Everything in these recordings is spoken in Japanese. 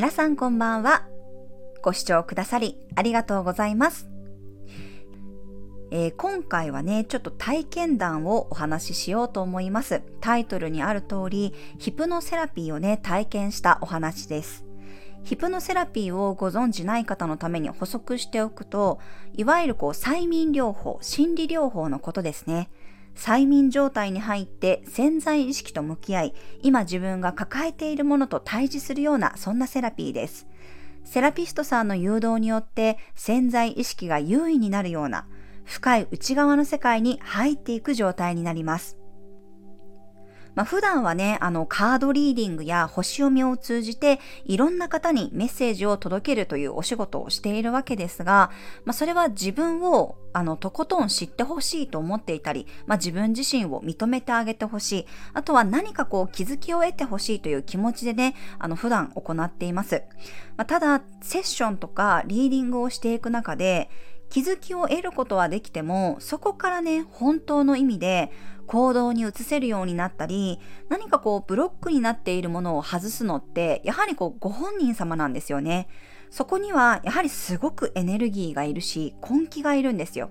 皆さんこんばんは。ご視聴くださりありがとうございます。えー、今回はね、ちょっと体験談をお話ししようと思います。タイトルにある通り、ヒプノセラピーをね、体験したお話です。ヒプノセラピーをご存知ない方のために補足しておくと、いわゆるこう催眠療法、心理療法のことですね。催眠状態に入って潜在意識と向き合い、今自分が抱えているものと対峙するような、そんなセラピーです。セラピストさんの誘導によって潜在意識が優位になるような、深い内側の世界に入っていく状態になります。まあ、普段はね、あの、カードリーディングや星読みを通じて、いろんな方にメッセージを届けるというお仕事をしているわけですが、まあ、それは自分を、あの、とことん知ってほしいと思っていたり、まあ、自分自身を認めてあげてほしい、あとは何かこう気づきを得てほしいという気持ちでね、あの、普段行っています。ま、ただ、セッションとかリーディングをしていく中で、気づきを得ることはできても、そこからね、本当の意味で行動に移せるようになったり、何かこうブロックになっているものを外すのって、やはりこうご本人様なんですよね。そこにはやはりすごくエネルギーがいるし、根気がいるんですよ。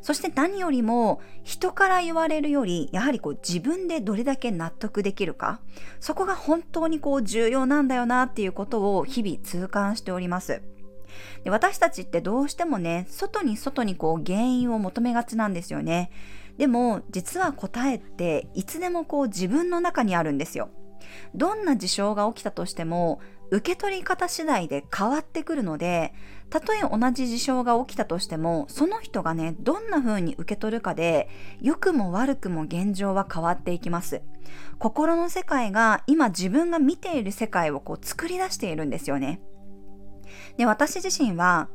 そして何よりも人から言われるより、やはりこう自分でどれだけ納得できるか、そこが本当にこう重要なんだよなっていうことを日々痛感しております。で私たちってどうしてもね、外に外にこう原因を求めがちなんですよね。でも実は答えっていつでもこう自分の中にあるんですよ。どんな事象が起きたとしても受け取り方次第で変わってくるので、たとえ同じ事象が起きたとしても、その人がね、どんな風に受け取るかで、良くも悪くも現状は変わっていきます。心の世界が今自分が見ている世界をこう作り出しているんですよね。で、私自身は、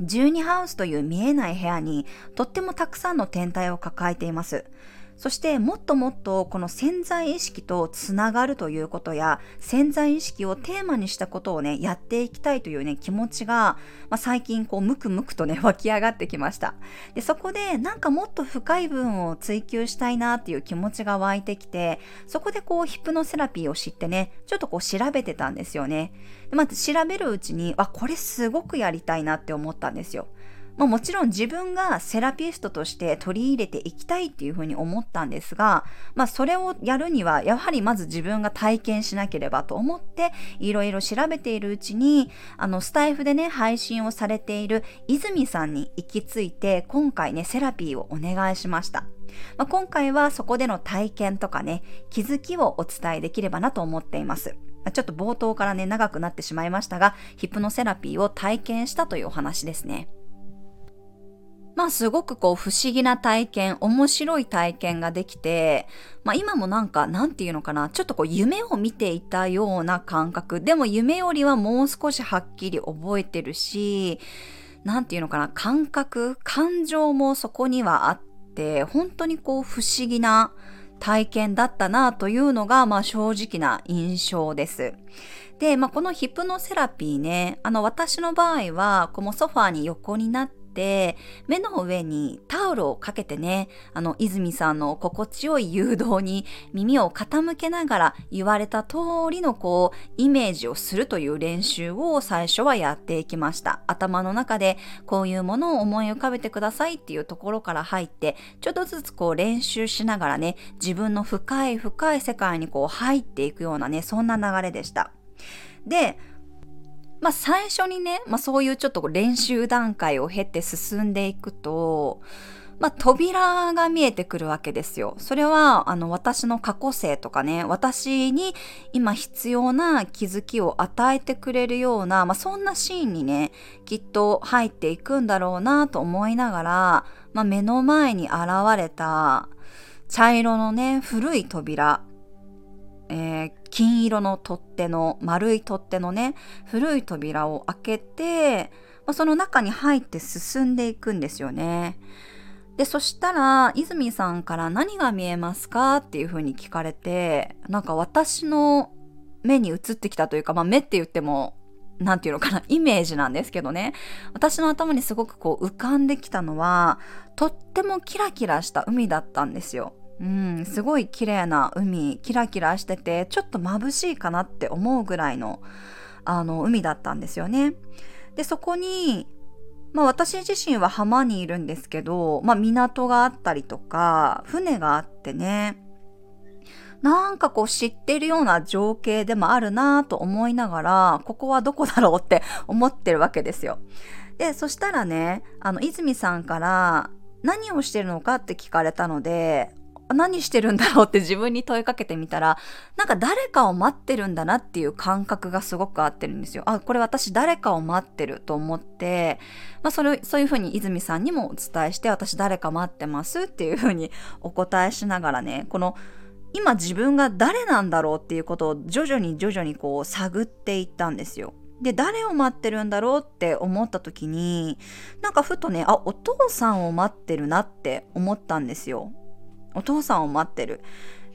12ハウスという見えない部屋にとってもたくさんの天体を抱えています。そしてもっともっとこの潜在意識とつながるということや潜在意識をテーマにしたことをねやっていきたいというね気持ちが、まあ、最近こうムクムクとね 湧き上がってきました。でそこでなんかもっと深い分を追求したいなっていう気持ちが湧いてきてそこでこうヒプノセラピーを知ってねちょっとこう調べてたんですよね。でまず調べるうちにあこれすごくやりたいなって思ったんですよ。まあ、もちろん自分がセラピストとして取り入れていきたいっていうふうに思ったんですが、まあ、それをやるにはやはりまず自分が体験しなければと思っていろいろ調べているうちにあのスタイフでね配信をされている泉さんに行き着いて今回ねセラピーをお願いしました。まあ、今回はそこでの体験とかね気づきをお伝えできればなと思っています。ちょっと冒頭からね長くなってしまいましたがヒプノセラピーを体験したというお話ですね。まあすごくこう不思議な体験、面白い体験ができて、まあ今もなんか、なんていうのかな、ちょっとこう夢を見ていたような感覚。でも夢よりはもう少しはっきり覚えてるし、なんていうのかな、感覚、感情もそこにはあって、本当にこう不思議な体験だったなというのが、まあ正直な印象です。で、まあこのヒプノセラピーね、あの私の場合は、このソファーに横になって、て、目の上にタオルをかけてね、あの、泉さんの心地よい誘導に耳を傾けながら言われた通りのこう、イメージをするという練習を最初はやっていきました。頭の中でこういうものを思い浮かべてくださいっていうところから入って、ちょっとずつこう練習しながらね、自分の深い深い世界にこう入っていくようなね、そんな流れでした。で、まあ最初にね、まあそういうちょっと練習段階を経て進んでいくと、まあ、扉が見えてくるわけですよ。それは、あの、私の過去性とかね、私に今必要な気づきを与えてくれるような、まあ、そんなシーンにね、きっと入っていくんだろうなと思いながら、まあ、目の前に現れた茶色のね、古い扉。金色の取っ手の丸い取っ手のね古い扉を開けて、ま、その中に入って進んでいくんですよね。でそしたら泉さんから何が見えますかっていうふうに聞かれてなんか私の目に映ってきたというか、まあ、目って言ってもなんていうのかな、イメージなんですけどね。私の頭にすごくこう浮かんできたのは、とってもキラキラした海だったんですよ。うん、すごい綺麗な海、キラキラしてて、ちょっと眩しいかなって思うぐらいのあの海だったんですよね。でそこにまあ私自身は浜にいるんですけど、まあ港があったりとか、船があってね、なんかこう知ってるような情景でもあるなと思いながら、ここはどこだろうって思ってるわけですよ。で、そしたらね、あの、泉さんから何をしてるのかって聞かれたので、何してるんだろうって自分に問いかけてみたら、なんか誰かを待ってるんだなっていう感覚がすごく合ってるんですよ。あ、これ私誰かを待ってると思って、まあそれ、そういうふうに泉さんにもお伝えして、私誰か待ってますっていうふうにお答えしながらね、この、今自分が誰なんだろうっていうことを徐々に徐々にこう探っていったんですよ。で、誰を待ってるんだろうって思った時に、なんかふとね、あ、お父さんを待ってるなって思ったんですよ。お父さんを待ってる。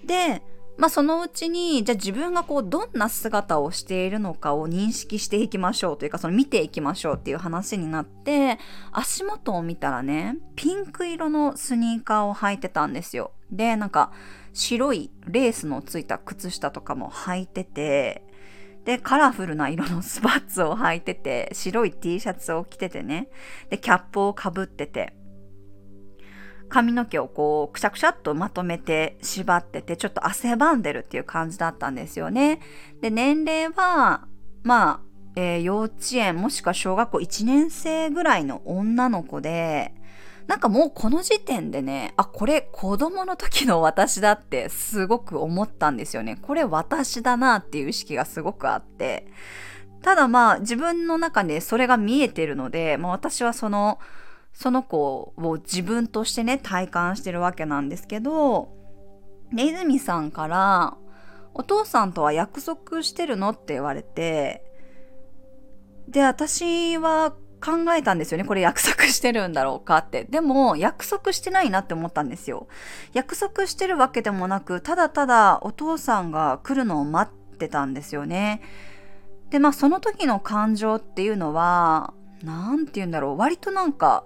で、まあそのうちに、じゃあ自分がこうどんな姿をしているのかを認識していきましょうというか、その見ていきましょうっていう話になって、足元を見たらね、ピンク色のスニーカーを履いてたんですよ。で、なんか白いレースのついた靴下とかも履いてて、で、カラフルな色のスパッツを履いてて、白い T シャツを着ててね、で、キャップをかぶってて、髪の毛をこうくしゃくしゃっとまとめて縛っててちょっと汗ばんでるっていう感じだったんですよね。で年齢はまあ、えー、幼稚園もしくは小学校1年生ぐらいの女の子でなんかもうこの時点でねあこれ子供の時の私だってすごく思ったんですよね。これ私だなっていう意識がすごくあって。ただまあ自分の中でそれが見えてるので、まあ、私はそのその子を自分としてね、体感してるわけなんですけど、泉さんから、お父さんとは約束してるのって言われて、で、私は考えたんですよね。これ約束してるんだろうかって。でも、約束してないなって思ったんですよ。約束してるわけでもなく、ただただお父さんが来るのを待ってたんですよね。で、まあその時の感情っていうのは、なんて言うんだろう。割となんか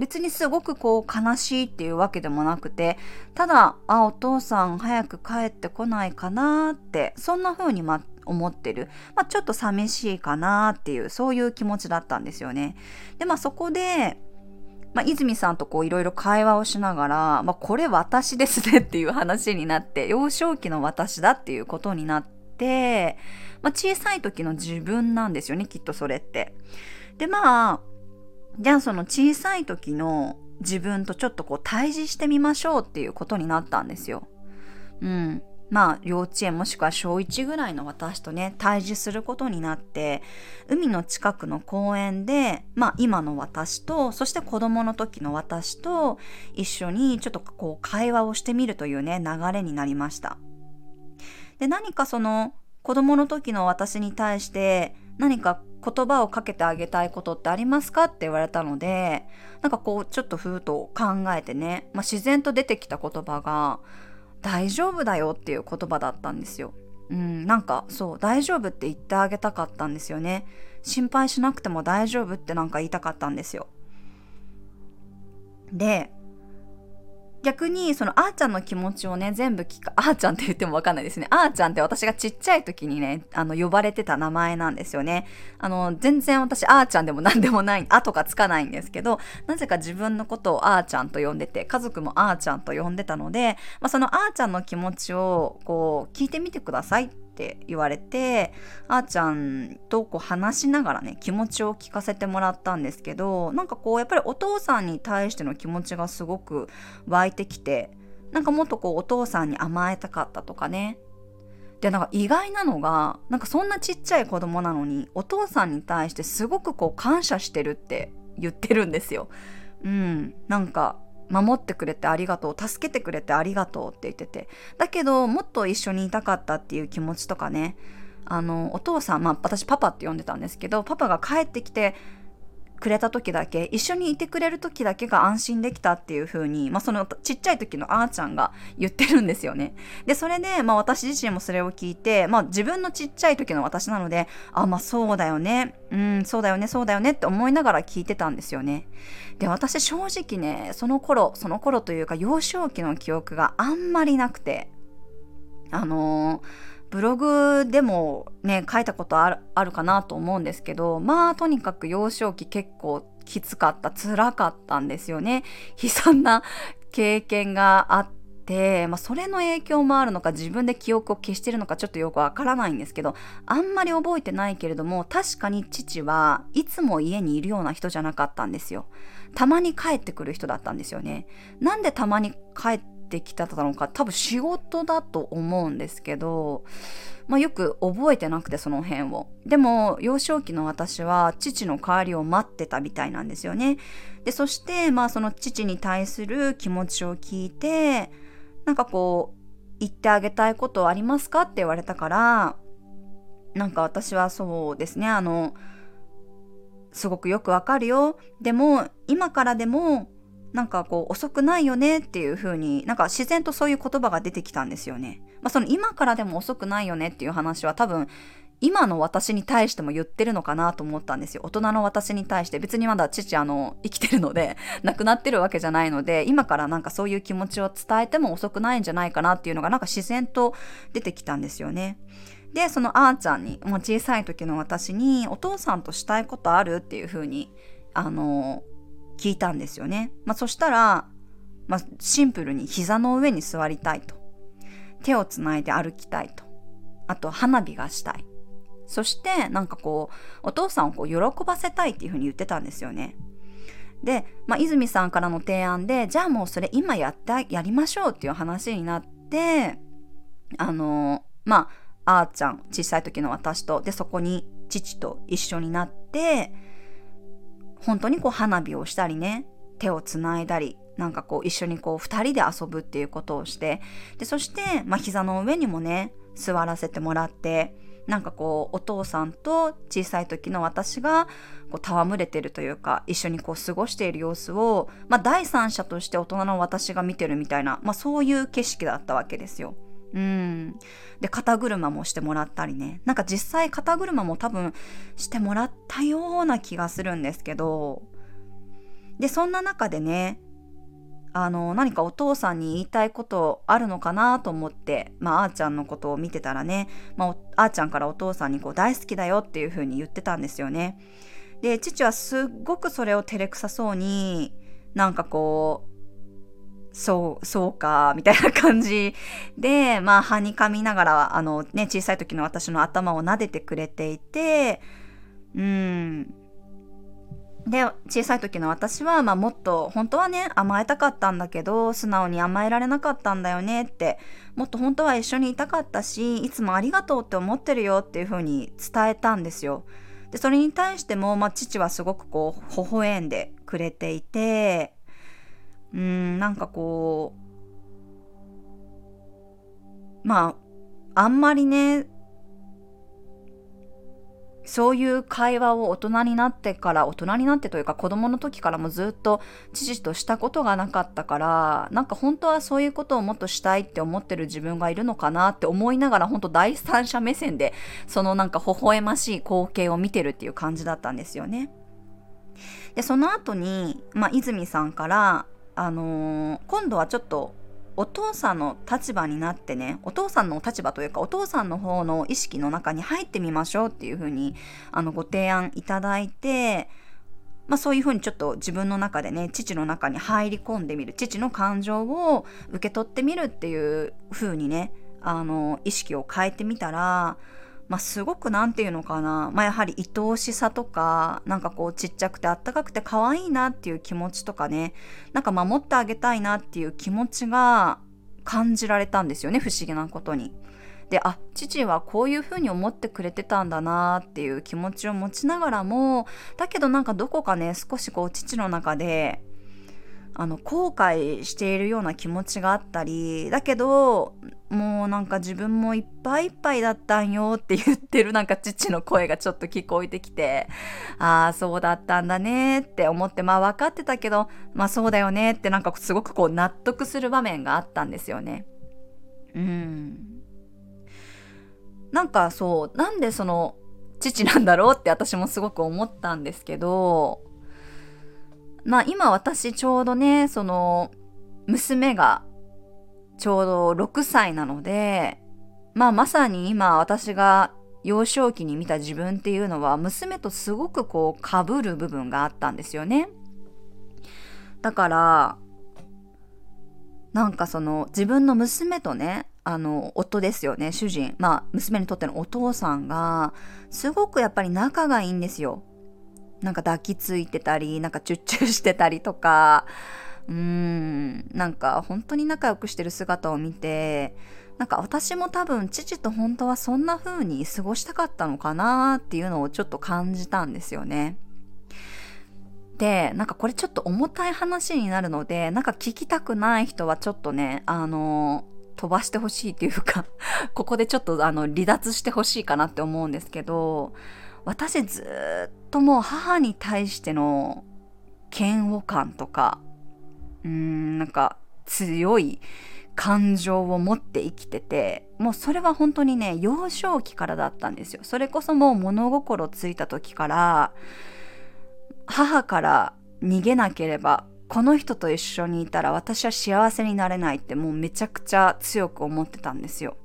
別にすごくこう悲しいっていうわけでもなくてただあお父さん早く帰ってこないかなってそんな風にま思ってる、まあ、ちょっと寂しいかなっていうそういう気持ちだったんですよね。でまあそこでまあ、泉さんとこういろいろ会話をしながら、まあ、これ私ですねっていう話になって幼少期の私だっていうことになって、まあ、小さい時の自分なんですよねきっとそれって。でまあじゃあその小さい時の自分とちょっとこう対峙してみましょうっていうことになったんですよ。うん。まあ幼稚園もしくは小1ぐらいの私とね対峙することになって海の近くの公園でまあ今の私とそして子供の時の私と一緒にちょっとこう会話をしてみるというね流れになりました。で何かその子供の時の私に対して何か言葉をかけてあげたいことってありますかって言われたのでなんかこうちょっとふうと考えてね、まあ、自然と出てきた言葉が「大丈夫だよ」っていう言葉だったんですよ。うん、なんかそう大丈夫って言ってあげたかったんですよね。心配しなくても大丈夫ってなんか言いたかったんですよ。で逆にそのあーちゃんの気持ちをね全部聞くあーちゃんって言ってもわかんないですね。あーちゃんって私がちっちゃい時にねあの呼ばれてた名前なんですよね。あの全然私あーちゃんでも何でもないあとかつかないんですけどなぜか自分のことをあーちゃんと呼んでて家族もあーちゃんと呼んでたので、まあ、そのあーちゃんの気持ちをこう聞いてみてくださいっって言われてあーちゃんとこう話しながらね気持ちを聞かせてもらったんですけどなんかこうやっぱりお父さんに対しての気持ちがすごく湧いてきてなんかもっとこうお父さんに甘えたかったとかねでなんか意外なのがなんかそんなちっちゃい子供なのにお父さんに対してすごくこう感謝してるって言ってるんですよ。うん、なんか守ってくれてありがとう助けてくれてありがとうって言ってて。だけどもっと一緒にいたかったっていう気持ちとかね。あのお父さんまあ私パパって呼んでたんですけどパパが帰ってきてくれた時だけ一緒にいてくれる時だけが安心できたっていう風に、まあ、そのちっちゃい時のあーちゃんが言ってるんですよね。でそれで、まあ、私自身もそれを聞いて、まあ、自分のちっちゃい時の私なのであまあそうだよねうんそうだよねそうだよねって思いながら聞いてたんですよね。で私正直ねその頃その頃というか幼少期の記憶があんまりなくてあのーブログでもね書いたことあるかなと思うんですけどまあとにかく幼少期結構きつかった辛かったんですよね。悲惨な経験があって、まあ、それの影響もあるのか自分で記憶を消してるのかちょっとよくわからないんですけどあんまり覚えてないけれども確かに父はいつも家にいるような人じゃなかったんですよ。たまに帰ってくる人だったんですよね。なんでたまに帰ってきたのか多分仕事だと思うんですけどまあ、よく覚えてなくてその辺を。でも幼少期の私は父の帰りを待ってたみたいなんですよね。でそしてまあその父に対する気持ちを聞いてなんかこう言ってあげたいことありますかって言われたからなんか私はそうですね。あのすごくよくわかるよ。でも今からでもなんかこう遅くないよねっていう風になんか自然とそういう言葉が出てきたんですよね。まあ、その今からでも遅くないよねっていう話は多分今の私に対しても言ってるのかなと思ったんですよ。大人の私に対して別にまだ父あの生きてるので 亡くなってるわけじゃないので今からなんかそういう気持ちを伝えても遅くないんじゃないかなっていうのがなんか自然と出てきたんですよね。でそのあーちゃんにもう小さい時の私にお父さんとしたいことあるっていう風にあの聞いたんですよね。まあ、そしたら、まあ、シンプルに膝の上に座りたいと。手をつないで歩きたいと。あと花火がしたい。そしてなんかこうお父さんをこう喜ばせたいっていうふうに言ってたんですよね。で、まあ、泉さんからの提案でじゃあもうそれ今やってやりましょうっていう話になってあのまああーちゃん小さい時の私とでそこに父と一緒になって本当にこう花火をしたりね手をつないだりなんかこう一緒にこう2人で遊ぶっていうことをしてでそして、まあ、膝の上にもね座らせてもらってなんかこうお父さんと小さい時の私がこう戯れてるというか一緒にこう過ごしている様子を、まあ、第三者として大人の私が見てるみたいな、まあ、そういう景色だったわけですよ。うん。で、肩車もしてもらったりね。なんか実際肩車も多分してもらったような気がするんですけど、で、そんな中でね、あの、何かお父さんに言いたいことあるのかなと思って、まあ、あーちゃんのことを見てたらね、まあ、あーちゃんからお父さんにこう大好きだよっていう風に言ってたんですよね。で、父はすっごくそれを照れくさそうに、なんかこう、そう、そうか、みたいな感じで、まあ、はにかみながら、あのね、小さい時の私の頭を撫でてくれていて、うん。で、小さい時の私は、まあ、もっと、本当はね、甘えたかったんだけど、素直に甘えられなかったんだよねって、もっと本当は一緒にいたかったし、いつもありがとうって思ってるよっていう風に伝えたんですよ。で、それに対しても、まあ、父はすごくこう、微笑んでくれていて、うん、なんかこう、まあ、あんまりね、そういう会話を大人になってから大人になってというか子供の時からもずっと父としたことがなかったからなんか本当はそういうことをもっとしたいって思ってる自分がいるのかなって思いながら本当第三者目線でそのなんか微笑ましい光景を見てるっていう感じだったんですよね。でその後に、まあ、泉さんからあのー、今度はちょっとお父さんの立場になってねお父さんの立場というかお父さんの方の意識の中に入ってみましょうっていうふうにあのご提案いただいて、まあ、そういうふうにちょっと自分の中でね父の中に入り込んでみる父の感情を受け取ってみるっていうふうにねあの意識を変えてみたらまあ、すごく何て言うのかな、まあ、やはり愛おしさとかなんかこうちっちゃくてあったかくて可愛いなっていう気持ちとかねなんか守ってあげたいなっていう気持ちが感じられたんですよね不思議なことに。であ父はこういうふうに思ってくれてたんだなっていう気持ちを持ちながらもだけどなんかどこかね少しこう父の中であの後悔しているような気持ちがあったりだけどもうなんか自分もいっぱいいっぱいだったんよって言ってるなんか父の声がちょっと聞こえてきてああそうだったんだねって思ってまあ分かってたけどまあそうだよねってなんかすごくこう納得する場面があったんですよね。うんなんかそうなんでその父なんだろうって私もすごく思ったんですけどまあ今私ちょうどねその娘がちょうど6歳なのでまあまさに今私が幼少期に見た自分っていうのは娘とすごくこう被る部分があったんですよね。だからなんかその自分の娘とねあの夫ですよね主人まあ娘にとってのお父さんがすごくやっぱり仲がいいんですよ。なんか抱きついてたりなんかチュッチュしてたりとかうーんなんか本当に仲良くしてる姿を見てなんか私も多分父と本当はそんな風に過ごしたかったのかなっていうのをちょっと感じたんですよね。で、なんかこれちょっと重たい話になるので、なんか聞きたくない人はちょっとね、あの飛ばしてほしいっていうかここでちょっとあの離脱してほしいかなって思うんですけど、私ずっとも母に対しての嫌悪感とか、うーん、なんか強い感情を持って生きててもうそれは本当にね幼少期からだったんですよ。それこそもう物心ついた時から母から逃げなければこの人と一緒にいたら私は幸せになれないってもうめちゃくちゃ強く思ってたんですよ。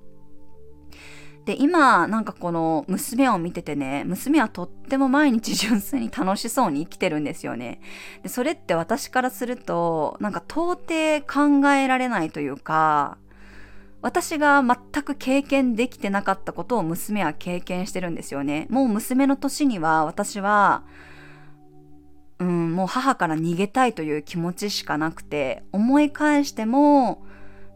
で、今、なんかこの娘を見ててね、娘はとっても毎日純粋に楽しそうに生きてるんですよね。で、それって私からすると、なんか到底考えられないというか、私が全く経験できてなかったことを娘は経験してるんですよね。もう娘の年には私は、うん、もう母から逃げたいという気持ちしかなくて、思い返しても、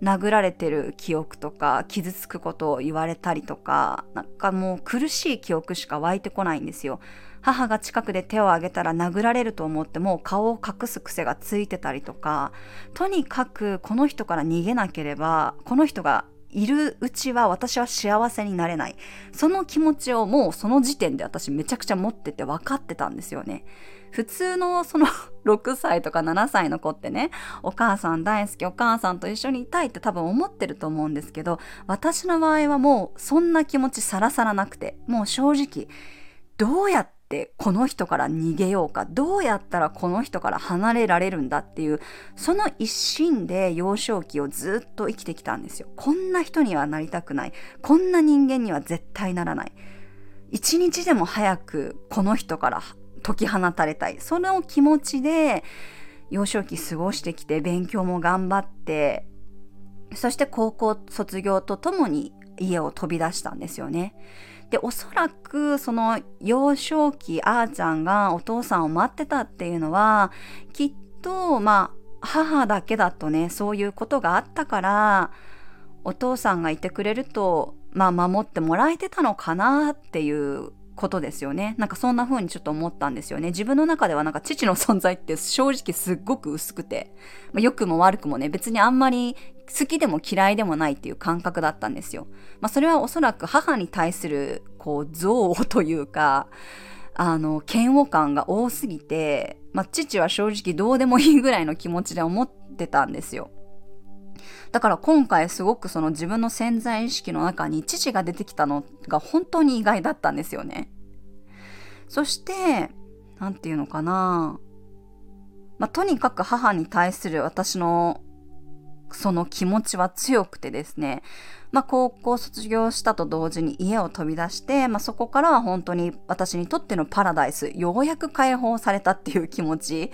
殴られてる記憶とか傷つくことを言われたりとかなんかもう苦しい記憶しか湧いてこないんですよ。母が近くで手を挙げたら殴られると思ってもう顔を隠す癖がついてたりとかとにかくこの人から逃げなければこの人がいるうちは私は幸せになれない。その気持ちをもうその時点で私めちゃくちゃ持ってて分かってたんですよね。普通のその 6歳とか7歳の子ってねお母さん大好きお母さんと一緒にいたいって多分思ってると思うんですけど私の場合はもうそんな気持ちさらさらなくてもう正直どうやってこの人から逃げようか。どうやったらこの人から離れられるんだっていうその一心で幼少期をずっと生きてきたんですよ。こんな人にはなりたくない。こんな人間には絶対ならない。一日でも早くこの人から解き放たれたい。その気持ちで幼少期過ごしてきて勉強も頑張ってそして高校卒業とともに家を飛び出したんですよね。でおそらくその幼少期あーちゃんがお父さんを待ってたっていうのはきっとまあ母だけだとねそういうことがあったからお父さんがいてくれるとまあ守ってもらえてたのかなっていうことですよね。なんかそんな風にちょっと思ったんですよね。自分の中ではなんか父の存在って正直すっごく薄くて、まあ、良くも悪くもね、別にあんまり好きでも嫌いでもないっていう感覚だったんですよ。まあそれはおそらく母に対するこう憎悪というか、あの、嫌悪感が多すぎて、まあ父は正直どうでもいいぐらいの気持ちで思ってたんですよ。だから今回すごくその自分の潜在意識の中に父が出てきたのが本当に意外だったんですよね。そして、なんていうのかな。まあ、とにかく母に対する私のその気持ちは強くてですね、まあ、高校卒業したと同時に家を飛び出して、まあ、そこからは本当に私にとってのパラダイス、ようやく解放されたっていう気持ち。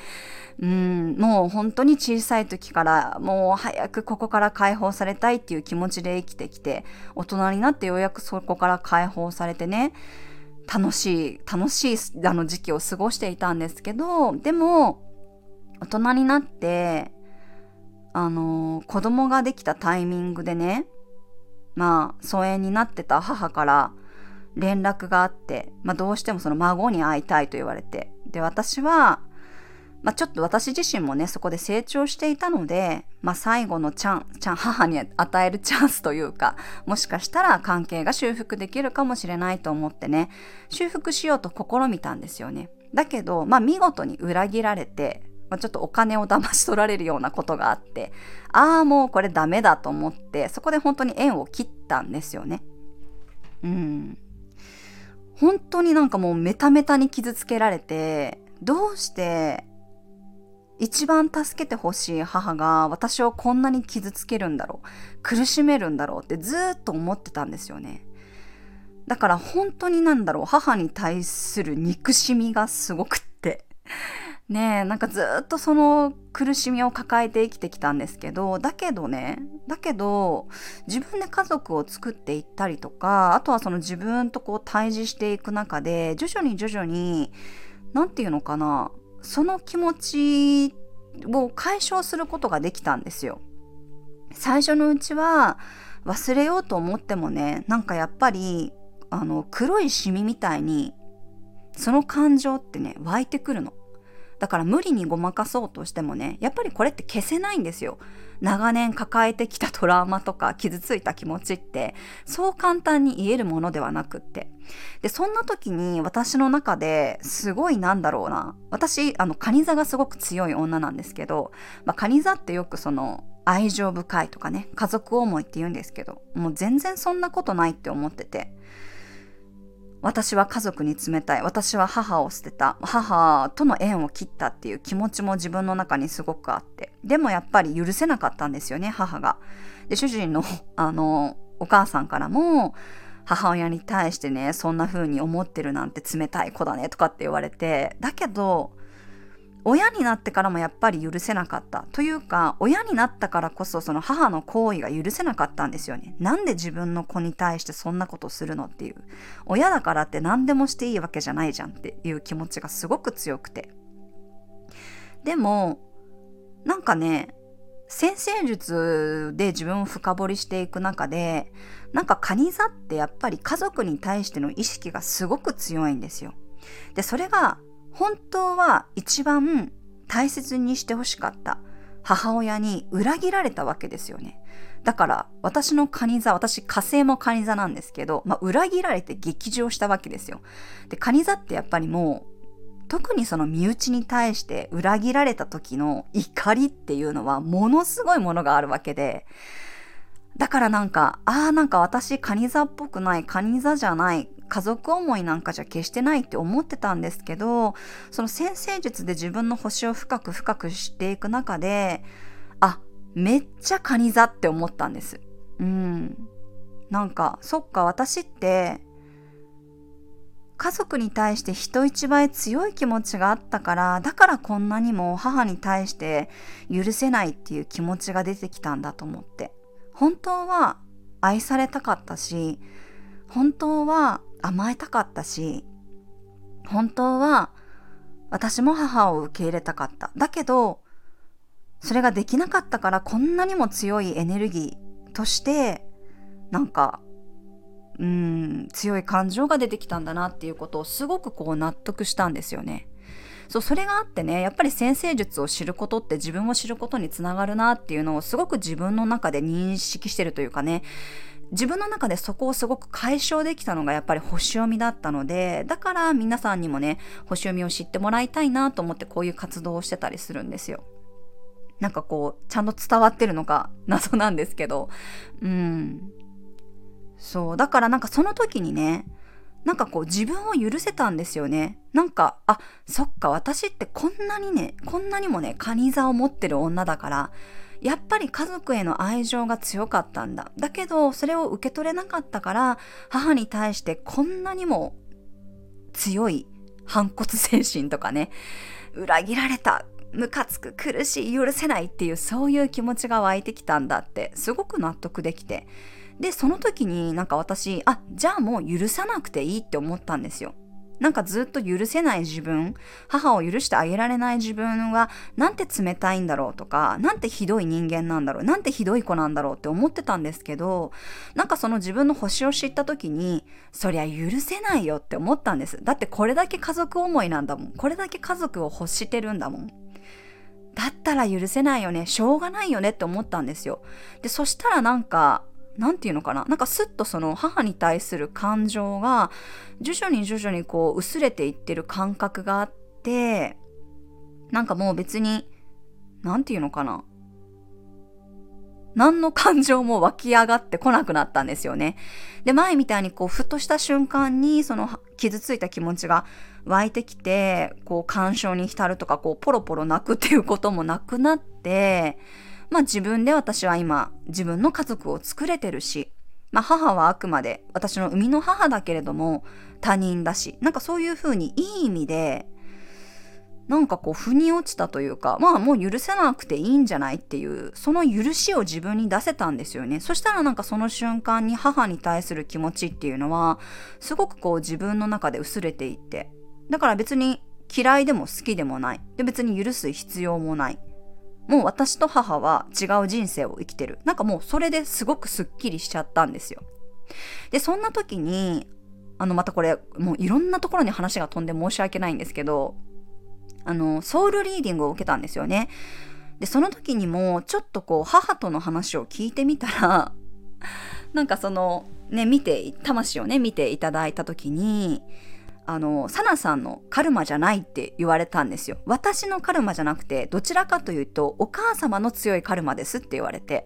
うん、もう本当に小さい時からもう早くここから解放されたいっていう気持ちで生きてきて、大人になってようやくそこから解放されてね、楽しい、楽しいあの時期を過ごしていたんですけど、でも、大人になって、あの子供ができたタイミングでね、まあ、疎遠になってた母から連絡があって、まあ、どうしてもその孫に会いたいと言われて、で、私は、まあ、ちょっと私自身もね、そこで成長していたので、まあ、最後のチャン、チャン、母に与えるチャンスというか、もしかしたら関係が修復できるかもしれないと思ってね、修復しようと試みたんですよね。だけど、まあ、見事に裏切られて、まあ、ちょっとお金を騙し取られるようなことがあって、ああ、もうこれダメだと思って、そこで本当に縁を切ったんですよね。うん。本当になんかもうメタメタに傷つけられて、どうして一番助けてほしい母が私をこんなに傷つけるんだろう苦しめるんだろうってずっと思ってたんですよねだから本当になんだろう母に対する憎しみがすごくってねえなんかずっとその苦しみを抱えて生きてきたんですけどだけどねだけど自分で家族を作っていったりとかあとはその自分とこう対峙していく中で徐々に徐々に何て言うのかなその気持ちを解消することができたんですよ。最初のうちは忘れようと思ってもねなんかやっぱりあの黒いシミみたいにその感情ってね湧いてくるの。だから無理にごまかそうとしてもねやっぱりこれって消せないんですよ。長年抱えてきたトラウマとか傷ついた気持ちってそう簡単に言えるものではなくって。でそんな時に私の中ですごいなんだろうな。私あのカニ座がすごく強い女なんですけど、まあ、カニ座ってよくその愛情深いとかね家族思いって言うんですけどもう全然そんなことないって思ってて。私は家族に冷たい。私は母を捨てた。母との縁を切ったっていう気持ちも自分の中にすごくあって。でもやっぱり許せなかったんですよね母が。で主人の あのお母さんからも母親に対してねそんな風に思ってるなんて冷たい子だねとかって言われて。だけど親になってからもやっぱり許せなかったというか親になったからこそその母の行為が許せなかったんですよね。なんで自分の子に対してそんなことするのっていう。親だからって何でもしていいわけじゃないじゃんっていう気持ちがすごく強くて。でもなんかね先生術で自分を深掘りしていく中でなんかカニ座ってやっぱり家族に対しての意識がすごく強いんですよ。でそれが本当は一番大切にしてほしかった母親に裏切られたわけですよね。だから私のカニ座、私火星もカニ座なんですけど、まあ、裏切られて激情したわけですよ。で、カニ座ってやっぱりもう特にその身内に対して裏切られた時の怒りっていうのはものすごいものがあるわけで、だからなんか、ああ、なんか私カニ座っぽくない、カニ座じゃない、家族思いなんかじゃ決してないって思ってたんですけどその先生術で自分の星を深く深く知っていく中であめっちゃカニ座って思ったんです。うん。なんかそっか私って家族に対して人一倍強い気持ちがあったからだからこんなにも母に対して許せないっていう気持ちが出てきたんだと思って。本当は愛されたかったし本当は甘えたかったし本当は私も母を受け入れたかっただけどそれができなかったからこんなにも強いエネルギーとしてなんかうん強い感情が出てきたんだなっていうことをすごくこう納得したんですよね。そうそれがあってねやっぱり先生術を知ることって自分を知ることにつながるなっていうのをすごく自分の中で認識してるというかね自分の中でそこをすごく解消できたのがやっぱり星読みだったのでだから皆さんにもね星読みを知ってもらいたいなと思ってこういう活動をしてたりするんですよ。なんかこうちゃんと伝わってるのか謎なんですけどうんそうだからなんかその時にねなんかこう自分を許せたんですよね。なんか、あ、そっか、私ってこんなにね、こんなにもね、カニ座を持ってる女だから、やっぱり家族への愛情が強かったんだ。だけど、それを受け取れなかったから、母に対してこんなにも強い反骨精神とかね、裏切られた、ムカつく、苦しい、許せないっていう、そういう気持ちが湧いてきたんだって、すごく納得できて。で、その時になんか私、あ、じゃあもう許さなくていいって思ったんですよ。なんかずっと許せない自分、母を許してあげられない自分は、なんて冷たいんだろうとか、なんてひどい人間なんだろう、なんてひどい子なんだろうって思ってたんですけど、なんかその自分の星を知った時に、そりゃ許せないよって思ったんです。だってこれだけ家族思いなんだもん。これだけ家族を欲してるんだもん。だったら許せないよね。しょうがないよねって思ったんですよ。で、そしたらなんか、何て言うのかな？なんかスッとその母に対する感情が徐々に徐々にこう薄れていってる感覚があってなんかもう別に何て言うのかな？何の感情も湧き上がってこなくなったんですよね。で、前みたいにこう、ふっとした瞬間に、その傷ついた気持ちが湧いてきて、こう感傷に浸るとか、こうポロポロ泣くっていうこともなくなって、まあ自分で私は今自分の家族を作れてるし、まあ母はあくまで私の生みの母だけれども他人だし、なんかそういうふうにいい意味でなんかこう腑に落ちたというかまあもう許せなくていいんじゃないっていうその許しを自分に出せたんですよね。そしたらなんかその瞬間に母に対する気持ちっていうのはすごくこう自分の中で薄れていってだから別に嫌いでも好きでもない。で別に許す必要もない。もう私と母は違う人生を生きてるなんかもうそれですごくすっきりしちゃったんですよでそんな時にあのまたこれもういろんなところに話が飛んで申し訳ないんですけどあの、ソウルリーディングを受けたんですよね。で、その時にも、ちょっとこう、母との話を聞いてみたら、なんかその、ね、見て、魂をね、見ていただいた時に、あの、サナさんのカルマじゃないって言われたんですよ。私のカルマじゃなくて、どちらかというと、お母様の強いカルマですって言われて。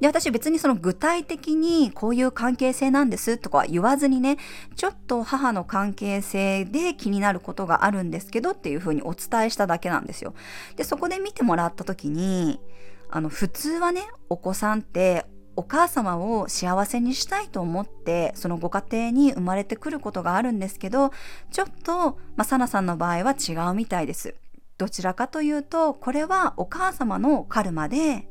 で、私別にその具体的にこういう関係性なんですとか言わずにね、ちょっと母の関係性で気になることがあるんですけどっていうふうにお伝えしただけなんですよ。で、そこで見てもらった時に、あの、普通はね、お子さんってお母様を幸せにしたいと思ってそのご家庭に生まれてくることがあるんですけどちょっと、まあ、サナさんの場合は違うみたいです。どちらかというとこれはお母様のカルマで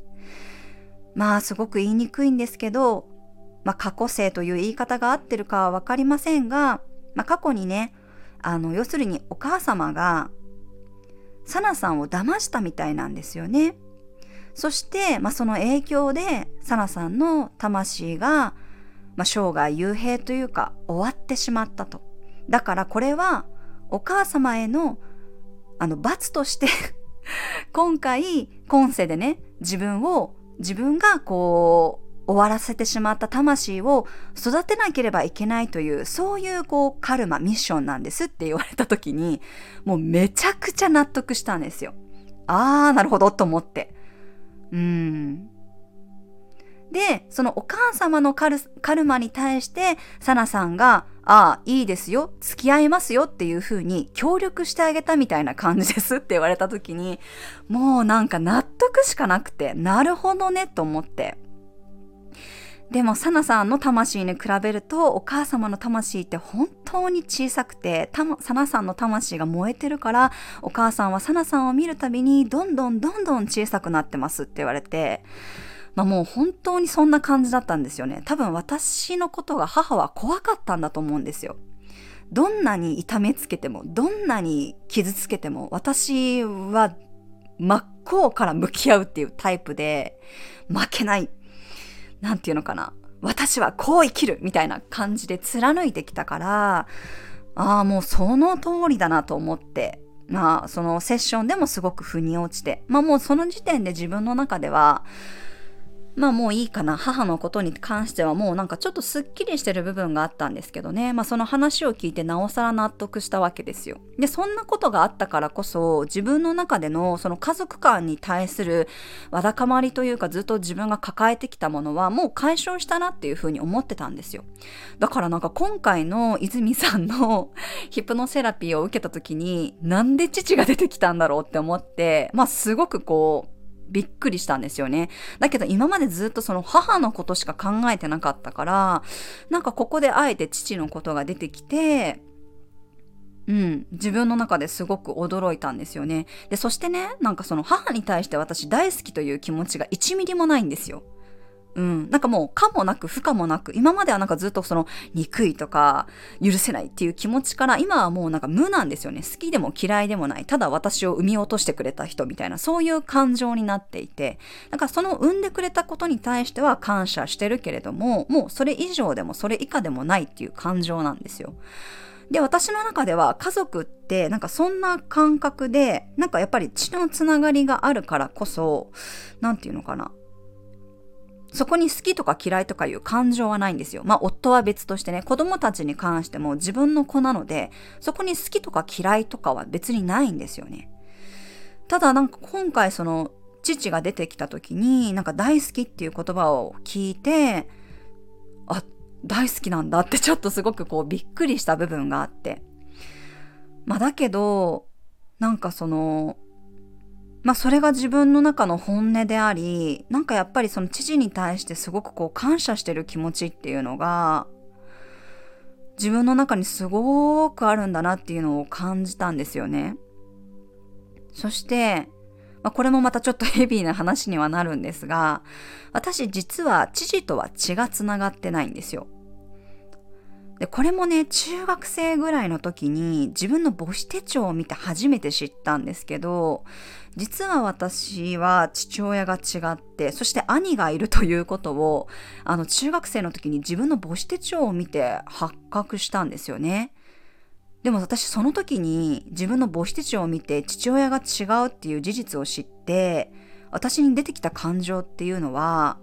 まあすごく言いにくいんですけど、まあ過去性という言い方が合ってるかはわかりませんが、まあ過去にね、あの、要するにお母様が、サナさんを騙したみたいなんですよね。そして、まあその影響で、サナさんの魂が、まあ生涯幽閉というか終わってしまったと。だからこれは、お母様への、あの、罰として 今回、今世でね、自分を自分がこう終わらせてしまった魂を育てなければいけないというそういうこうカルマミッションなんですって言われた時にもうめちゃくちゃ納得したんですよ。あーなるほどと思って。うん。で、そのお母様のカルカルマに対して、サナさんが、ああ、いいですよ、付き合いますよっていう風に協力してあげたみたいな感じですって言われた時に、もうなんか納得しかなくて、なるほどねと思って。でも、サナさんの魂に比べると、お母様の魂って本当に小さくて、サナさんの魂が燃えてるから、お母さんはサナさんを見るたびに、どんどんどんどん小さくなってますって言われて、まあ、もう本当にそんな感じだったんですよね。多分私のことが母は怖かったんだと思うんですよ。どんなに痛めつけても、どんなに傷つけても、私は真っ向から向き合うっていうタイプで、負けない。何て言うのかな。私はこう生きるみたいな感じで貫いてきたから、ああ、もうその通りだなと思って、まあ、そのセッションでもすごく腑に落ちて、まあもうその時点で自分の中では、まあもういいかな。母のことに関してはもうなんかちょっとスッキリしてる部分があったんですけどね。まあその話を聞いてなおさら納得したわけですよ。で、そんなことがあったからこそ自分の中でのその家族間に対するわだかまりというかずっと自分が抱えてきたものはもう解消したなっていうふうに思ってたんですよ。だからなんか今回の泉さんの ヒプノセラピーを受けた時になんで父が出てきたんだろうって思って、まあすごくこうびっくりしたんですよね。だけど今までずっとその母のことしか考えてなかったから、なんかここであえて父のことが出てきて、うん、自分の中ですごく驚いたんですよね。で、そしてね、なんかその母に対して私大好きという気持ちが1ミリもないんですよ。うん。なんかもう、かもなく、不可もなく、今まではなんかずっとその、憎いとか、許せないっていう気持ちから、今はもうなんか無なんですよね。好きでも嫌いでもない。ただ私を産み落としてくれた人みたいな、そういう感情になっていて、だかその産んでくれたことに対しては感謝してるけれども、もうそれ以上でもそれ以下でもないっていう感情なんですよ。で、私の中では家族ってなんかそんな感覚で、なんかやっぱり血のつながりがあるからこそ、なんていうのかな。そこに好きとか嫌いとかいう感情はないんですよ。まあ、夫は別としてね、子供たちに関しても自分の子なので、そこに好きとか嫌いとかは別にないんですよね。ただなんか今回その父が出てきた時に、なんか大好きっていう言葉を聞いて、あ、大好きなんだってちょっとすごくこうびっくりした部分があって。まあだけど、なんかその、まあそれが自分の中の本音であり、なんかやっぱりその知事に対してすごくこう感謝してる気持ちっていうのが、自分の中にすごくあるんだなっていうのを感じたんですよね。そして、まあ、これもまたちょっとヘビーな話にはなるんですが、私実は知事とは血がつながってないんですよ。で、これもね、中学生ぐらいの時に自分の母子手帳を見て初めて知ったんですけど、実は私は父親が違って、そして兄がいるということを、あの、中学生の時に自分の母子手帳を見て発覚したんですよね。でも私その時に自分の母子手帳を見て父親が違うっていう事実を知って、私に出てきた感情っていうのは、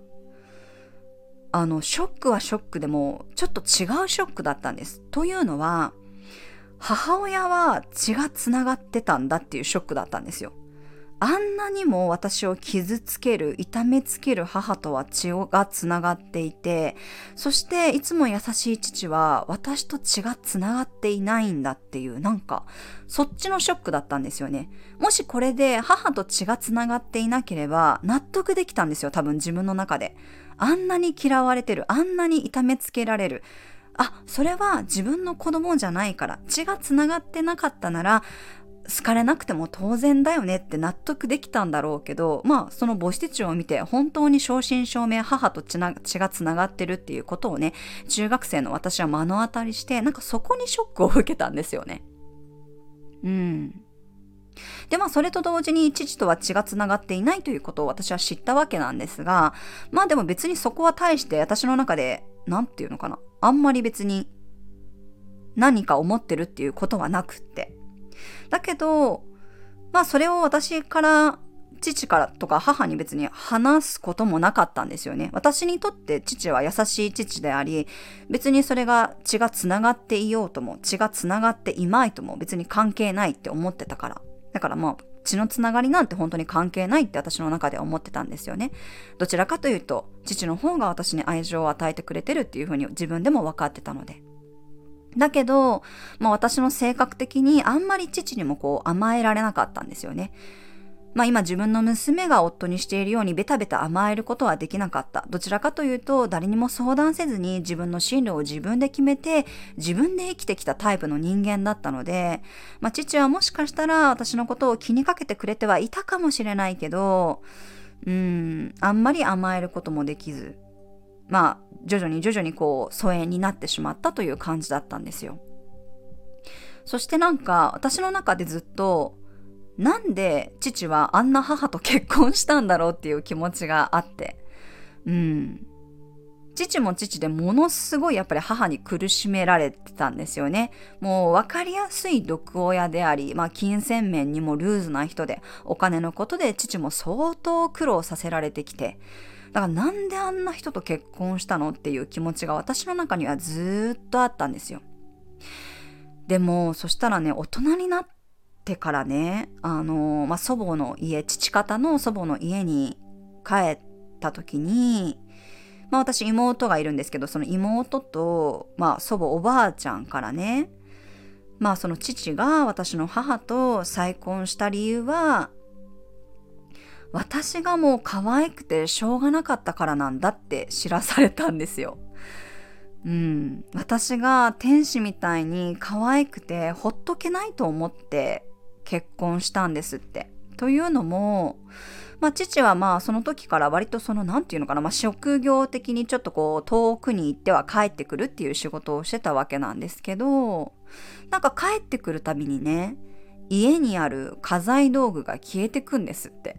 あの、ショックはショックでも、ちょっと違うショックだったんです。というのは、母親は血が繋がってたんだっていうショックだったんですよ。あんなにも私を傷つける、痛めつける母とは血がつながっていて、そしていつも優しい父は私と血がつながっていないんだっていう、なんか、そっちのショックだったんですよね。もしこれで母と血がつながっていなければ納得できたんですよ、多分自分の中で。あんなに嫌われてる、あんなに痛めつけられる。あ、それは自分の子供じゃないから、血がつながってなかったなら、好かれなくても当然だよねって納得できたんだろうけど、まあその母子手帳を見て本当に正真正銘母と血がつながってるっていうことをね、中学生の私は目の当たりして、なんかそこにショックを受けたんですよね。うん。で、まあ、それと同時に父とは血が繋がっていないということを私は知ったわけなんですが、まあでも別にそこは対して私の中で、なんていうのかな。あんまり別に何か思ってるっていうことはなくって。だけど、まあそれを私から父からとか母に別に話すこともなかったんですよね。私にとって父は優しい父であり、別にそれが血が繋がっていようとも、血が繋がっていまいとも別に関係ないって思ってたから。だからまあ、血のつながりなんて本当に関係ないって私の中では思ってたんですよね。どちらかというと、父の方が私に愛情を与えてくれてるっていうふうに自分でも分かってたので。だけど、まあ私の性格的にあんまり父にもこう甘えられなかったんですよね。まあ今自分の娘が夫にしているようにベタベタ甘えることはできなかった。どちらかというと誰にも相談せずに自分の進路を自分で決めて自分で生きてきたタイプの人間だったので、まあ父はもしかしたら私のことを気にかけてくれてはいたかもしれないけど、うん、あんまり甘えることもできず、まあ、徐々に徐々にこう、疎遠になってしまったという感じだったんですよ。そしてなんか、私の中でずっと、なんで父はあんな母と結婚したんだろうっていう気持ちがあって。うん。父も父でものすごいやっぱり母に苦しめられてたんですよね。もう分かりやすい毒親であり、まあ金銭面にもルーズな人で、お金のことで父も相当苦労させられてきて、だからなんであんな人と結婚したのっていう気持ちが私の中にはずっとあったんですよ。でも、そしたらね、大人になってからね、あの、まあ、祖母の家、父方の祖母の家に帰った時に、まあ私妹がいるんですけど、その妹と、まあ祖母おばあちゃんからね、まあその父が私の母と再婚した理由は、私がもう可愛くてしょうがなかったからなんだって知らされたんですよ。うん、私が天使みたいに可愛くてほっとけないと思って結婚したんですって。というのも、まあ、父はまあその時から割とその何て言うのかな、まあ、職業的にちょっとこう遠くに行っては帰ってくるっていう仕事をしてたわけなんですけどなんか帰ってくるたびにね家にある家財道具が消えてくんですって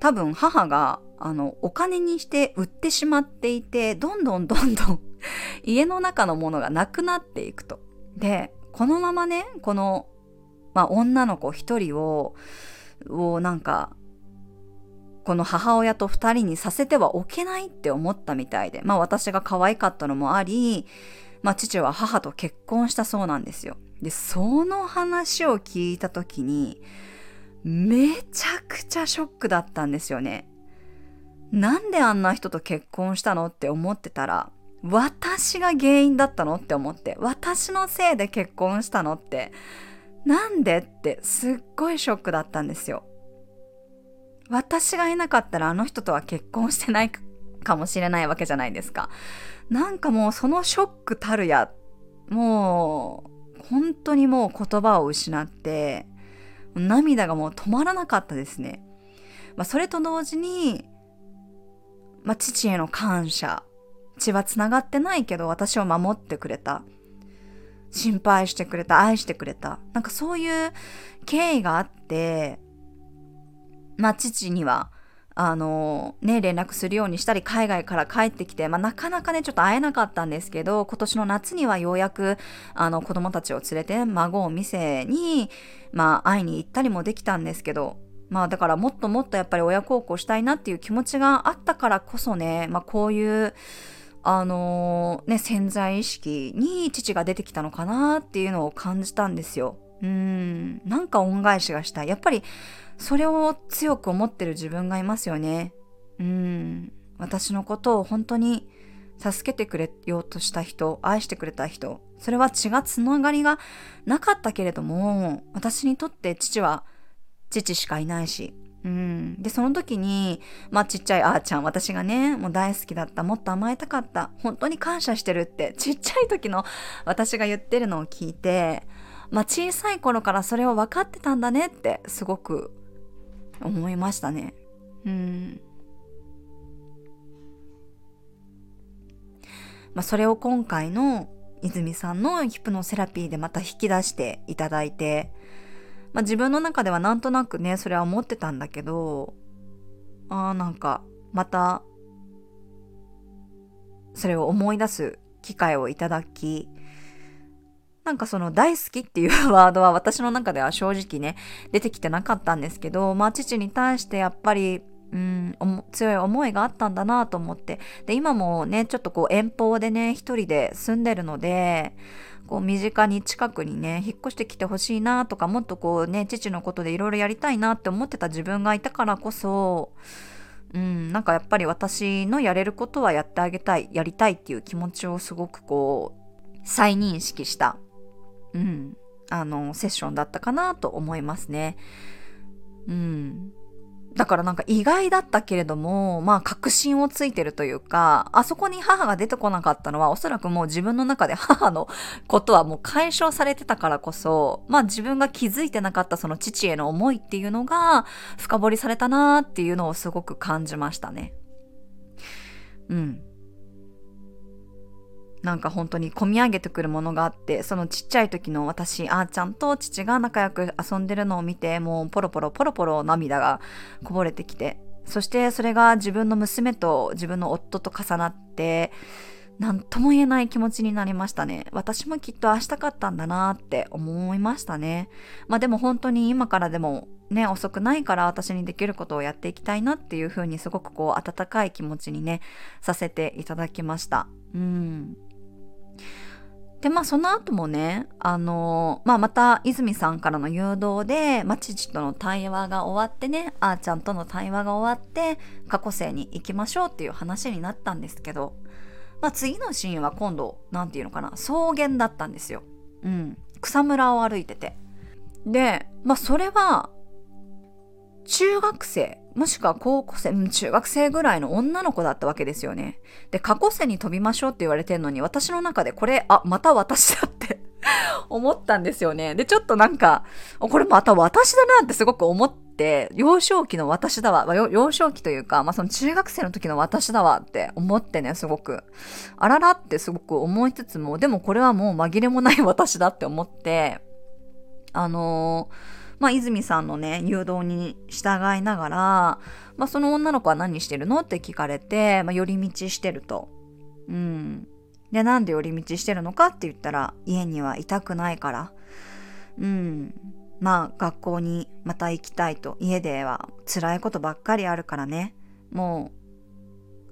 多分母があのお金にして売ってしまっていてどんどんどんどん 家の中のものがなくなっていくと。でこのままねこの、まあ、女の子一人ををなんかこの母親と二人にさせてはおけないって思ったみたいでまあ私が可愛かったのもありまあ父は母と結婚したそうなんですよ。でその話を聞いた時にめちゃくちゃショックだったんですよね。なんであんな人と結婚したのって思ってたら、私が原因だったのって思って私のせいで結婚したのってなんでってすっごいショックだったんですよ。私がいなかったらあの人とは結婚してないかもしれないわけじゃないですか。なんかもうそのショックたるやもう本当にもう言葉を失って涙がもう止まらなかったですね、まあ、それと同時に、まあ、父への感謝血はつながってないけど私を守ってくれた。心配してくれた愛してくれた。なんかそういう経緯があってまあ父にはあのね、連絡するようにしたり、海外から帰ってきて、まあ、なかなかね、ちょっと会えなかったんですけど、今年の夏にはようやく、あの、子供たちを連れて、孫を店に、まあ、会いに行ったりもできたんですけど、まあ、だからもっともっとやっぱり親孝行したいなっていう気持ちがあったからこそね、まあ、こういう、あのー、ね、潜在意識に父が出てきたのかなっていうのを感じたんですよ。うん、なんか恩返しがしたい。やっぱり、それを強く思ってる自分がいますよね。うん。私のことを本当に助けてくれようとした人、愛してくれた人、それは血がつながりがなかったけれども、私にとって父は父しかいないし、うん。で、その時に、まあちっちゃいあーちゃん、私がね、もう大好きだった、もっと甘えたかった、本当に感謝してるって、ちっちゃい時の私が言ってるのを聞いて、まあ小さい頃からそれを分かってたんだねってすごく思いましたね。うん。まあ、それを今回の泉さんのヒプノセラピーでまた引き出していただいて、まあ、自分の中ではなんとなくねそれは思ってたんだけどあーなんかまたそれを思い出す機会をいただきなんかその大好きっていうワードは私の中では正直ね、出てきてなかったんですけど、まあ父に対してやっぱり、うん、強い思いがあったんだなと思って。で、今もね、ちょっとこう遠方でね、一人で住んでるので、こう身近に近くにね、引っ越してきてほしいなとか、もっとこうね、父のことでいろいろやりたいなって思ってた自分がいたからこそ、うん、なんかやっぱり私のやれることはやってあげたい、やりたいっていう気持ちをすごくこう、再認識したうん、あの、セッションだったかなと思いますね。うん。だからなんか意外だったけれども、まあ確信をついてるというか、あそこに母が出てこなかったのはおそらくもう自分の中で母のことはもう解消されてたからこそ、まあ自分が気づいてなかったその父への思いっていうのが深掘りされたなーっていうのをすごく感じましたね。うん。なんか本当に込み上げてくるものがあってそのちっちゃい時の私あーちゃんと父が仲良く遊んでるのを見てもうポロポロポロポロ涙がこぼれてきてそしてそれが自分の娘と自分の夫と重なって何とも言えない気持ちになりましたね。私もきっとあしたかったんだなって思いましたね。まあでも本当に今からでもね、遅くないから私にできることをやっていきたいなっていうふうにすごくこう温かい気持ちにね、させていただきました。うん。で、まあその後もね、あのまあまた泉さんからの誘導で、まあ父との対話が終わってね、あーちゃんとの対話が終わって、過去生に行きましょうっていう話になったんですけど、まあ次のシーンは今度、なんていうのかな、草原だったんですよ。うん。草むらを歩いてて。で、まあそれは、中学生、もしくは高校生、中学生ぐらいの女の子だったわけですよね。で、過去世に飛びましょうって言われてんのに、私の中でこれ、あ、また私だって思ったんですよね。で、ちょっとなんか、これまた私だなってすごく思って、幼少期の私だわ、幼少期というか、まあその中学生の時の私だわって思ってね、すごく、あららってすごく思いつつも、でもこれはもう紛れもない私だって思って、あのーまあ、泉さんのね、誘導に従いながら、まあ、その女の子は何してるのって聞かれて、まあ、寄り道してると。うん。で、なんで寄り道してるのかって言ったら、家にはいたくないから。うん。まあ、学校にまた行きたいと。家では辛いことばっかりあるからね。も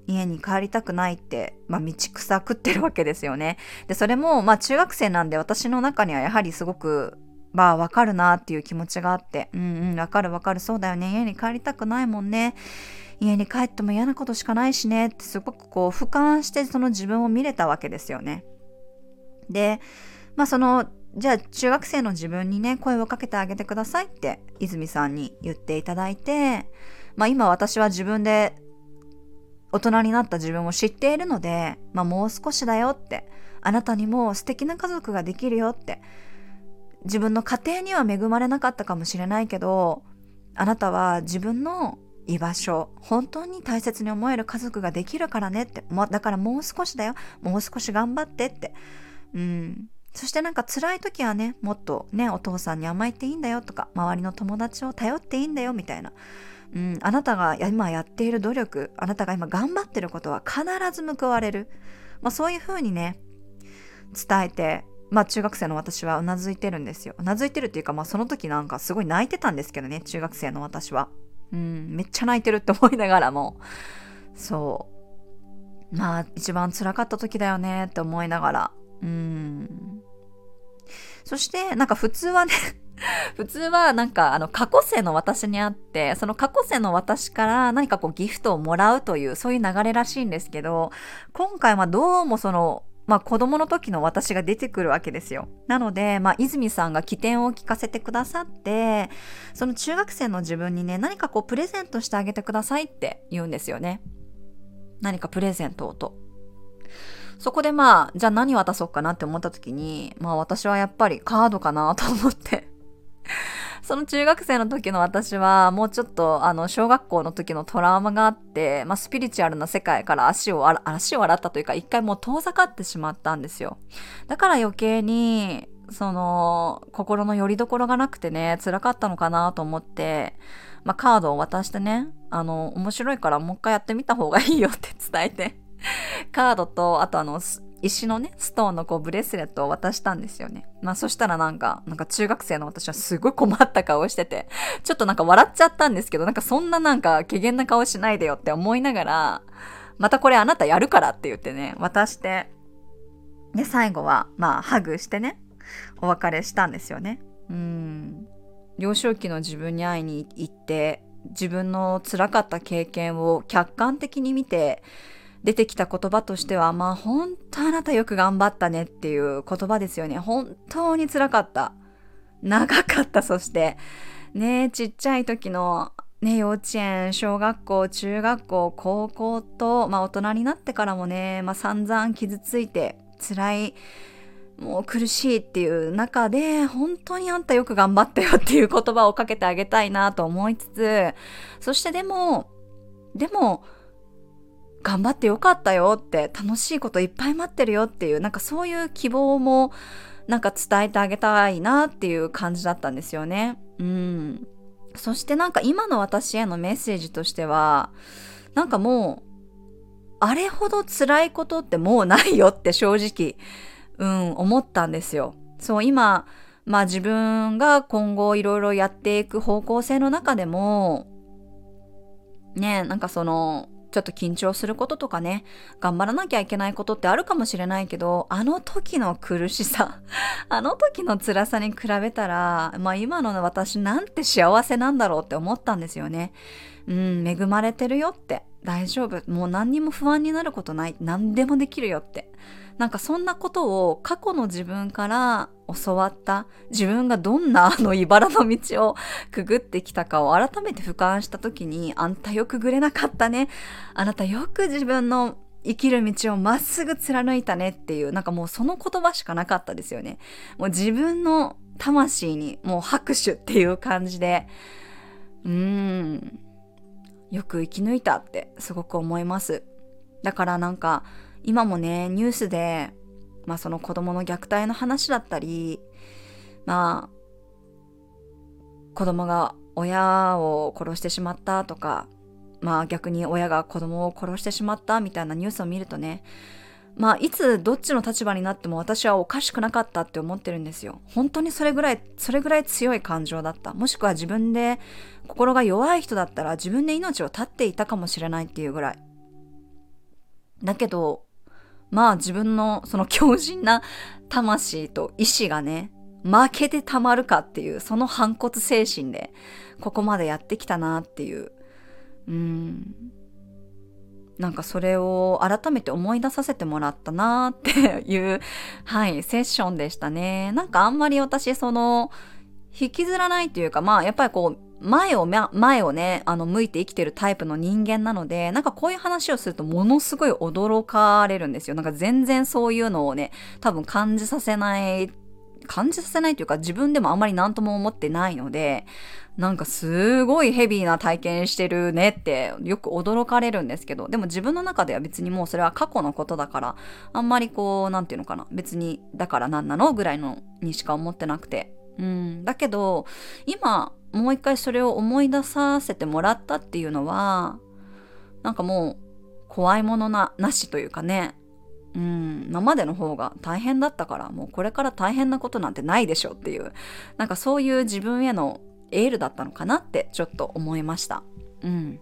う、家に帰りたくないって、まあ、道草食ってるわけですよね。で、それも、まあ、中学生なんで私の中にはやはりすごくまあわかるなっていう気持ちがあって、うんうん、わかるわかる、そうだよね、家に帰りたくないもんね。家に帰っても嫌なことしかないしね。ってすごくこう俯瞰してその自分を見れたわけですよね。で、まあその、じゃあ中学生の自分にね、声をかけてあげてくださいって泉さんに言っていただいて、まあ今私は自分で大人になった自分を知っているので、まあもう少しだよって、あなたにも素敵な家族ができるよって、自分の家庭には恵まれなかったかもしれないけど、あなたは自分の居場所、本当に大切に思える家族ができるからねって、だからもう少しだよ、もう少し頑張ってって。うん。そしてなんか辛い時はね、もっとね、お父さんに甘えていいんだよとか、周りの友達を頼っていいんだよみたいな。うん、あなたが今やっている努力、あなたが今頑張ってることは必ず報われる。まあそういうふうにね、伝えて、まあ中学生の私はうなずいてるんですよ。うなずいてるっていうか、まあその時なんかすごい泣いてたんですけどね、中学生の私は。うん、めっちゃ泣いてるって思いながらも、そう。まあ一番辛かった時だよねって思いながら、うん。そしてなんか普通はね 普通はなんかあの過去世の私にあって、その過去世の私から何かこうギフトをもらうというそういう流れらしいんですけど、今回はどうもそのまあ子供の時の私が出てくるわけですよ。なので、まあ泉さんが起点を聞かせてくださって、その中学生の自分にね、何かこうプレゼントしてあげてくださいって言うんですよね。何かプレゼントをと。そこでまあ、じゃあ何渡そうかなって思った時に、まあ私はやっぱりカードかなと思ってその中学生の時の私は、もうちょっと、あの、小学校の時のトラウマがあって、まあ、スピリチュアルな世界から足を、足を洗ったというか、一回もう遠ざかってしまったんですよ。だから余計に、その、心の拠り所がなくてね、辛かったのかなと思って、まあ、カードを渡してね、あの、面白いからもう一回やってみた方がいいよって伝えて、カードと、あとあの、石のね、ストーンのこうブレスレットを渡したんですよね。まあそしたらなんか、なんか中学生の私はすごい困った顔してて、ちょっとなんか笑っちゃったんですけど、なんかそんななんか怪げな顔しないでよって思いながら、またこれあなたやるからって言ってね、渡して、で、最後は、まあハグしてね、お別れしたんですよね。うん。幼少期の自分に会いに行って、自分の辛かった経験を客観的に見て、出てきた言葉としては、まあ本当あなたよく頑張ったねっていう言葉ですよね。本当に辛かった。長かった、そして。ねちっちゃい時のね、幼稚園、小学校、中学校、高校と、まあ大人になってからもね、まあ散々傷ついて、辛い、もう苦しいっていう中で、本当にあんたよく頑張ったよっていう言葉をかけてあげたいなと思いつつ、そしてでも、でも、頑張ってよかったよって楽しいこといっぱい待ってるよっていうなんかそういう希望もなんか伝えてあげたいなっていう感じだったんですよね。うん。そしてなんか今の私へのメッセージとしてはなんかもうあれほど辛いことってもうないよって正直、うん、思ったんですよ。そう、今、まあ自分が今後いろいろやっていく方向性の中でも、ね、なんかその、ちょっと緊張することとかね、頑張らなきゃいけないことってあるかもしれないけど、あの時の苦しさ、あの時の辛さに比べたら、まあ今の私なんて幸せなんだろうって思ったんですよね。うん、恵まれてるよって。大丈夫。もう何にも不安になることない。何でもできるよって。なんかそんなことを過去の自分から教わった自分がどんなあの茨の道をくぐってきたかを改めて俯瞰した時にあんたよくぐれなかったね。あなたよく自分の生きる道をまっすぐ貫いたねっていうなんかもうその言葉しかなかったですよね。もう自分の魂にもう拍手っていう感じでうーんよく生き抜いたってすごく思います。だからなんか今もね、ニュースで、まあその子どもの虐待の話だったり、まあ、子供が親を殺してしまったとか、まあ逆に親が子供を殺してしまったみたいなニュースを見るとね、まあいつどっちの立場になっても私はおかしくなかったって思ってるんですよ。本当にそれぐらい、それぐらい強い感情だった。もしくは自分で心が弱い人だったら自分で命を絶っていたかもしれないっていうぐらい。だけど、まあ自分のその強靭な魂と意志がね、負けてたまるかっていう、その反骨精神で、ここまでやってきたなっていう。うんなんかそれを改めて思い出させてもらったなって いう、はい、セッションでしたね。なんかあんまり私、その、引きずらないというか、まあ、やっぱりこう、前を、前をね、あの、向いて生きてるタイプの人間なので、なんかこういう話をするとものすごい驚かれるんですよ。なんか全然そういうのをね、多分感じさせない感じさせないというか自分でもあんまり何とも思ってないので、なんかすごいヘビーな体験してるねってよく驚かれるんですけど、でも自分の中では別にもうそれは過去のことだから、あんまりこう、なんていうのかな、別にだから何なのぐらいのにしか思ってなくて。うん。だけど、今、もう一回それを思い出させてもらったっていうのは、なんかもう、怖いものな、なしというかね、うん、今までの方が大変だったからもうこれから大変なことなんてないでしょっていうなんかそういう自分へのエールだったのかなってちょっと思いました。うん。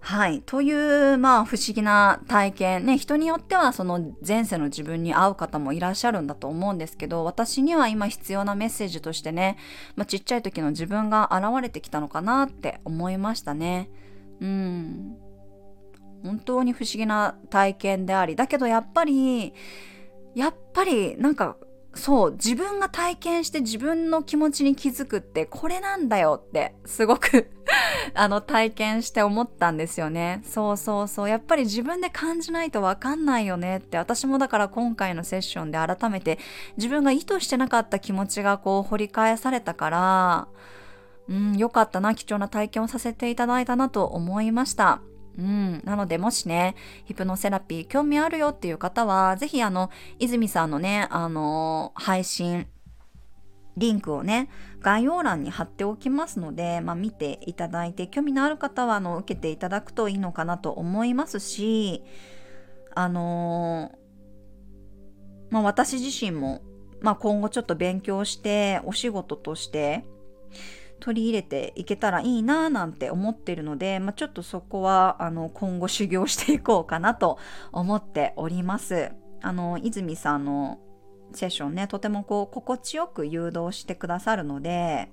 はい。という、まあ、不思議な体験。ね、人によっては、その前世の自分に会う方もいらっしゃるんだと思うんですけど、私には今必要なメッセージとしてね、まあ、ちっちゃい時の自分が現れてきたのかなって思いましたね。うん。本当に不思議な体験でありだけどやっぱりやっぱりなんかそう自分が体験して自分の気持ちに気づくってこれなんだよってすごく あの体験して思ったんですよね。そうそうそう。やっぱり自分で感じないとわかんないよねって私もだから今回のセッションで改めて自分が意図してなかった気持ちがこう掘り返されたからうん良かったな貴重な体験をさせていただいたなと思いました。うん。なので、もしね、ヒプノセラピー興味あるよっていう方は、ぜひあの、泉さんのね、あのー、配信、リンクをね、概要欄に貼っておきますので、まあ、見ていただいて、興味のある方は、あの、受けていただくといいのかなと思いますし、あのー、まあ、私自身も、まあ、今後ちょっと勉強して、お仕事として、取り入れていけたらいいななんて思ってるので、まあ、ちょっとそこはあの今後修行していこうかなと思っております。あの泉さんのセッションねとてもこう心地よく誘導してくださるので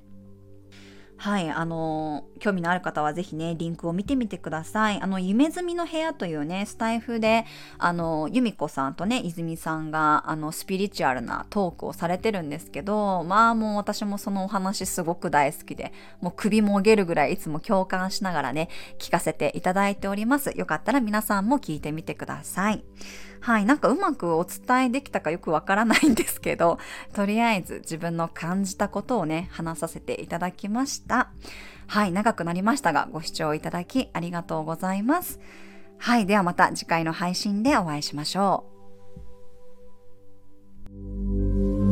はい、あの、興味のある方はぜひね、リンクを見てみてください。あの、夢積みの部屋というね、スタイフで、あの、由美子さんとね、泉さんが、あの、スピリチュアルなトークをされてるんですけど、まあもう私もそのお話すごく大好きで、もう首もげるぐらいいつも共感しながらね、聞かせていただいております。よかったら皆さんも聞いてみてください。はい、なんかうまくお伝えできたかよくわからないんですけど、とりあえず自分の感じたことをね、話させていただきました。はい、長くなりましたが、ご視聴いただきありがとうございます。はい、ではまた次回の配信でお会いしましょう。